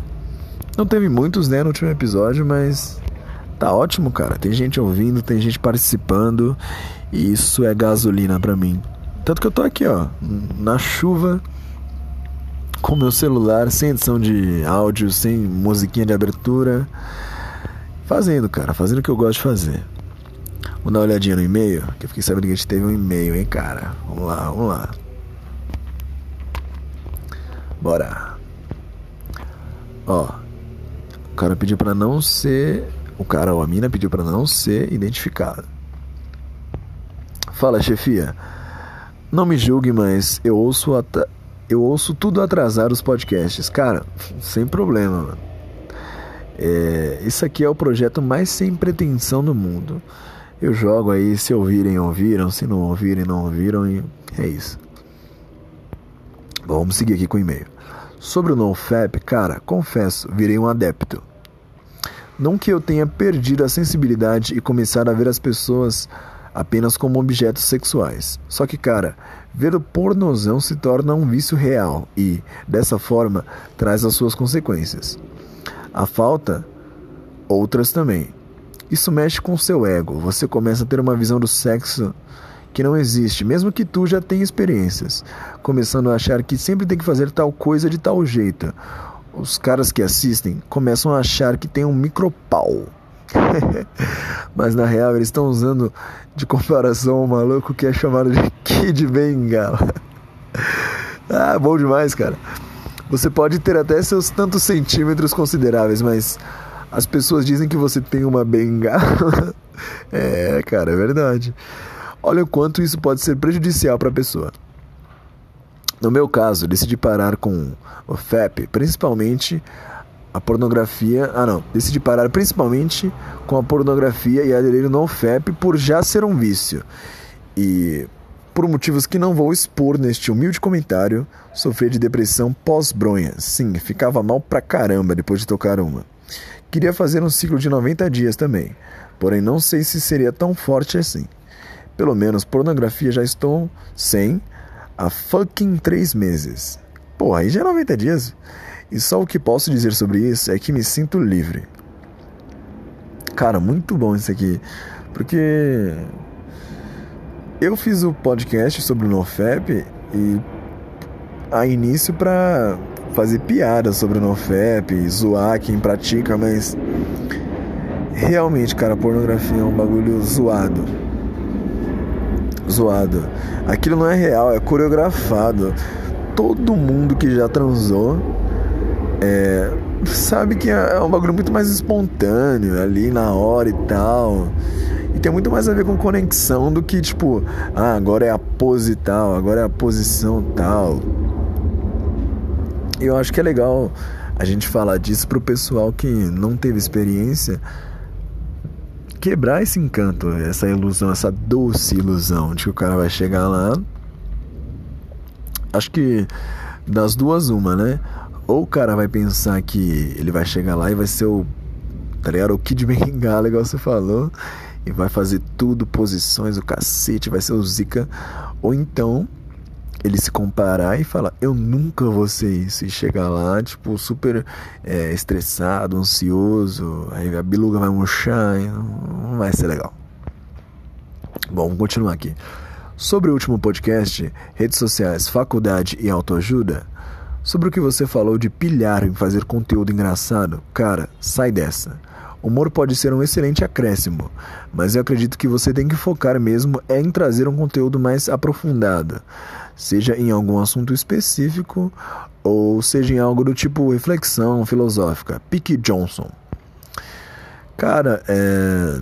Não teve muitos, né, no último episódio, mas tá ótimo, cara. Tem gente ouvindo, tem gente participando. E isso é gasolina para mim. Tanto que eu tô aqui, ó, na chuva, com meu celular, sem edição de áudio, sem musiquinha de abertura. Fazendo, cara, fazendo o que eu gosto de fazer. Vamos dar uma olhadinha no e-mail, que eu fiquei sabendo que a gente teve um e-mail, hein, cara. Vamos lá, vamos lá. Bora. Ó, o cara pediu para não ser, o cara ou a mina pediu para não ser identificado. Fala, chefia. Não me julgue, mas eu ouço eu ouço tudo atrasado os podcasts. Cara, sem problema, mano. É, isso aqui é o projeto mais sem pretensão do mundo. Eu jogo aí, se ouvirem, ouviram, se não ouvirem, não ouviram, e é isso. Bom, vamos seguir aqui com o e-mail. Sobre o NoFap, cara, confesso, virei um adepto. Não que eu tenha perdido a sensibilidade e começar a ver as pessoas apenas como objetos sexuais. Só que, cara, ver o pornozão se torna um vício real e, dessa forma, traz as suas consequências. A falta, outras também. Isso mexe com o seu ego. Você começa a ter uma visão do sexo que não existe, mesmo que tu já tenha experiências, começando a achar que sempre tem que fazer tal coisa de tal jeito. Os caras que assistem começam a achar que tem um micropau. Mas na real eles estão usando de comparação um maluco que é chamado de Kid Bengala. ah, bom demais, cara. Você pode ter até seus tantos centímetros consideráveis, mas as pessoas dizem que você tem uma bengala. é, cara, é verdade. Olha o quanto isso pode ser prejudicial para a pessoa. No meu caso, decidi parar com o FEP, principalmente a pornografia. Ah, não. Decidi parar principalmente com a pornografia e aderir no FEP por já ser um vício. E por motivos que não vou expor neste humilde comentário, sofri de depressão pós-bronha. Sim, ficava mal pra caramba depois de tocar uma. Queria fazer um ciclo de 90 dias também, porém não sei se seria tão forte assim. Pelo menos pornografia já estou sem há fucking três meses. Pô, aí já é 90 dias. E só o que posso dizer sobre isso é que me sinto livre. Cara, muito bom isso aqui. Porque eu fiz o podcast sobre o NoFap e a início para fazer piada sobre o NoFap, zoar quem pratica, mas realmente, cara, pornografia é um bagulho zoado zoado. Aquilo não é real, é coreografado. Todo mundo que já transou é, sabe que é um bagulho muito mais espontâneo ali na hora e tal. E tem muito mais a ver com conexão do que tipo, ah, agora é a pose tal, agora é a posição tal. E eu acho que é legal a gente falar disso pro pessoal que não teve experiência quebrar esse encanto, essa ilusão, essa doce ilusão de que o cara vai chegar lá. Acho que das duas, uma, né? Ou o cara vai pensar que ele vai chegar lá e vai ser o. Tá ligado? O Kid Bengala, igual você falou. E vai fazer tudo, posições, o cacete, vai ser o Zika. Ou então ele se comparar e falar, eu nunca vou ser isso. E chegar lá, tipo, super é, estressado, ansioso, aí a biluga vai murchar, não vai ser legal. Bom, vamos continuar aqui. Sobre o último podcast, redes sociais, faculdade e autoajuda, sobre o que você falou de pilhar em fazer conteúdo engraçado, cara, sai dessa. Humor pode ser um excelente acréscimo, mas eu acredito que você tem que focar mesmo em trazer um conteúdo mais aprofundado seja em algum assunto específico ou seja em algo do tipo reflexão filosófica. Pique Johnson. Cara, é.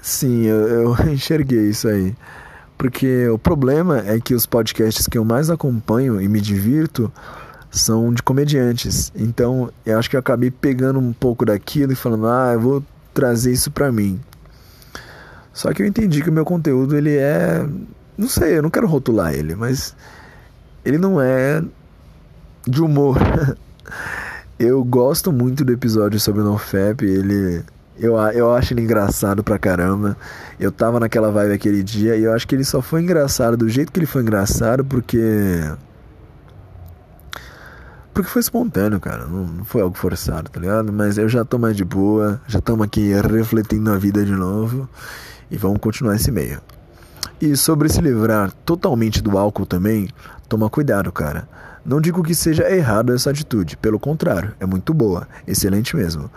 Sim, eu, eu enxerguei isso aí. Porque o problema é que os podcasts que eu mais acompanho e me divirto são de comediantes. Então, eu acho que eu acabei pegando um pouco daquilo e falando: "Ah, eu vou trazer isso para mim". Só que eu entendi que o meu conteúdo ele é não sei, eu não quero rotular ele, mas ele não é de humor. eu gosto muito do episódio sobre o NoFap, ele eu, eu acho ele engraçado pra caramba. Eu tava naquela vibe aquele dia e eu acho que ele só foi engraçado do jeito que ele foi engraçado porque. Porque foi espontâneo, cara. Não, não foi algo forçado, tá ligado? Mas eu já tô mais de boa, já estamos aqui refletindo a vida de novo e vamos continuar esse meio. E sobre se livrar totalmente do álcool também, toma cuidado, cara. Não digo que seja errado essa atitude, pelo contrário, é muito boa, excelente mesmo.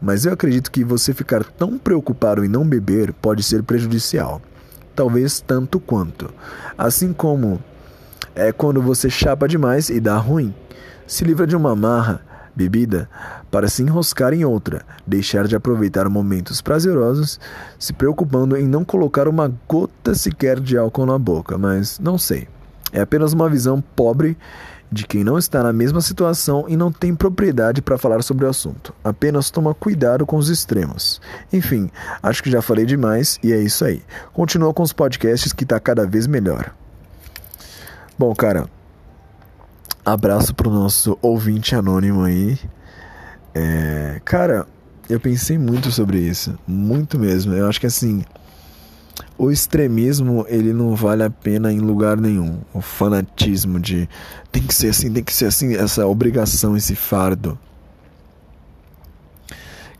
Mas eu acredito que você ficar tão preocupado em não beber pode ser prejudicial. Talvez tanto quanto. Assim como é quando você chapa demais e dá ruim. Se livra de uma marra bebida para se enroscar em outra, deixar de aproveitar momentos prazerosos, se preocupando em não colocar uma gota sequer de álcool na boca, mas não sei. É apenas uma visão pobre de quem não está na mesma situação e não tem propriedade para falar sobre o assunto. Apenas toma cuidado com os extremos. Enfim, acho que já falei demais e é isso aí. Continua com os podcasts que está cada vez melhor. Bom, cara, Abraço pro nosso ouvinte anônimo aí. É, cara, eu pensei muito sobre isso, muito mesmo. Eu acho que assim, o extremismo ele não vale a pena em lugar nenhum. O fanatismo de tem que ser assim, tem que ser assim, essa obrigação, esse fardo.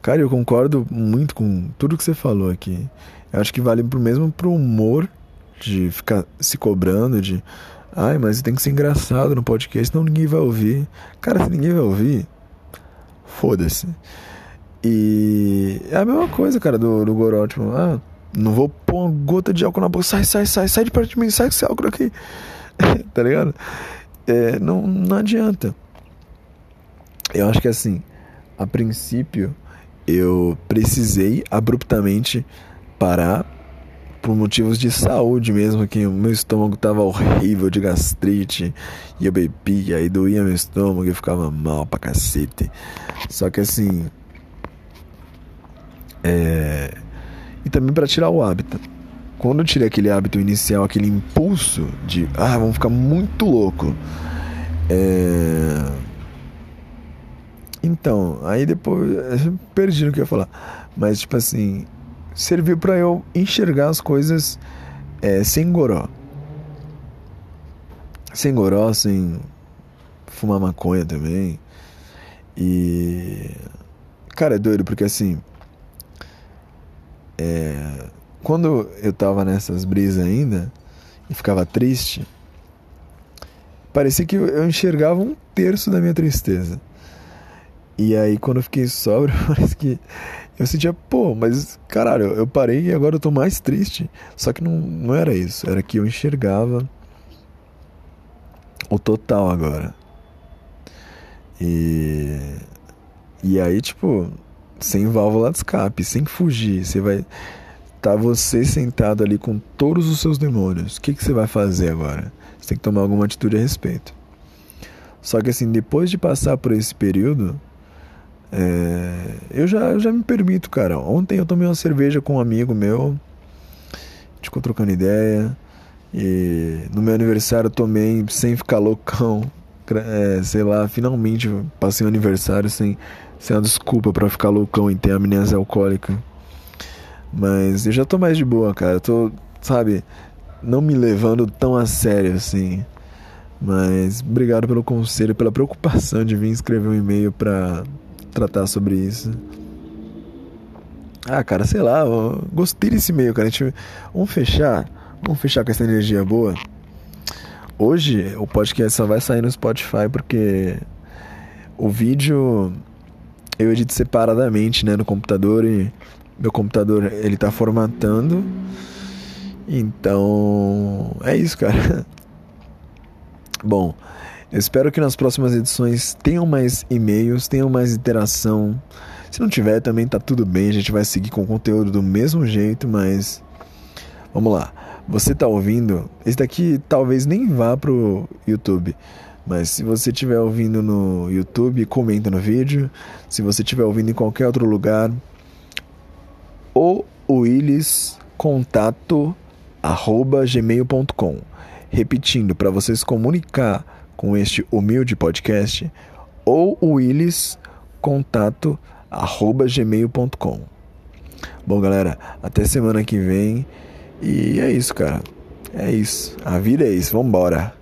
Cara, eu concordo muito com tudo que você falou aqui. Eu acho que vale pro mesmo pro humor de ficar se cobrando de ai, mas tem que ser engraçado no podcast, senão ninguém vai ouvir. Cara, se ninguém vai ouvir, foda-se. E é a mesma coisa, cara, do, do Goró, tipo, ah, não vou pôr uma gota de álcool na boca. Sai, sai, sai, sai de perto de mim, sai com esse álcool aqui. tá ligado? É, não, não adianta. Eu acho que assim, a princípio, eu precisei abruptamente parar por motivos de saúde mesmo, que o meu estômago tava horrível de gastrite, e eu bebia, aí doía meu estômago e eu ficava mal pra cacete. Só que assim. É e também para tirar o hábito. Quando eu tirei aquele hábito inicial, aquele impulso de, ah, vamos ficar muito louco. É... Então, aí depois perdi no que eu ia falar. Mas tipo assim, serviu para eu enxergar as coisas é, sem goró. Sem goró, sem fumar maconha também. E cara, é doido porque assim, é, quando eu tava nessas brisas ainda e ficava triste, parecia que eu enxergava um terço da minha tristeza. E aí quando eu fiquei sóbrio, parece que eu sentia, pô, mas caralho, eu parei e agora eu tô mais triste. Só que não, não era isso, era que eu enxergava o total agora. E e aí, tipo, sem válvula de escape, sem fugir. Você vai tá você sentado ali com todos os seus demônios. O que, que você vai fazer agora? Você tem que tomar alguma atitude a respeito. Só que assim, depois de passar por esse período, é, eu, já, eu já me permito, cara. Ontem eu tomei uma cerveja com um amigo meu, a gente ficou trocando ideia. E no meu aniversário eu tomei sem ficar loucão. É, sei lá, finalmente passei o um aniversário sem sem uma desculpa para ficar loucão e ter amnésia alcoólica. Mas eu já tô mais de boa, cara. tô, sabe, não me levando tão a sério assim. Mas obrigado pelo conselho, pela preocupação de vir escrever um e-mail para tratar sobre isso. Ah, cara, sei lá, gostei desse e-mail, cara. A gente, vamos fechar, vamos fechar com essa energia boa. Hoje o podcast só vai sair no Spotify porque o vídeo eu edito separadamente, né, no computador e meu computador ele tá formatando. Então, é isso, cara. Bom, eu espero que nas próximas edições tenham mais e-mails, tenham mais interação. Se não tiver, também tá tudo bem, a gente vai seguir com o conteúdo do mesmo jeito, mas vamos lá. Você tá ouvindo? Esse daqui talvez nem vá pro YouTube. Mas se você estiver ouvindo no YouTube, comenta no vídeo. Se você estiver ouvindo em qualquer outro lugar, o Willis contato arroba gmail.com. Repetindo, para vocês comunicar com este humilde podcast, ou Willis contato arroba gmail.com. Bom, galera, até semana que vem. E é isso, cara. É isso. A vida é isso. Vambora.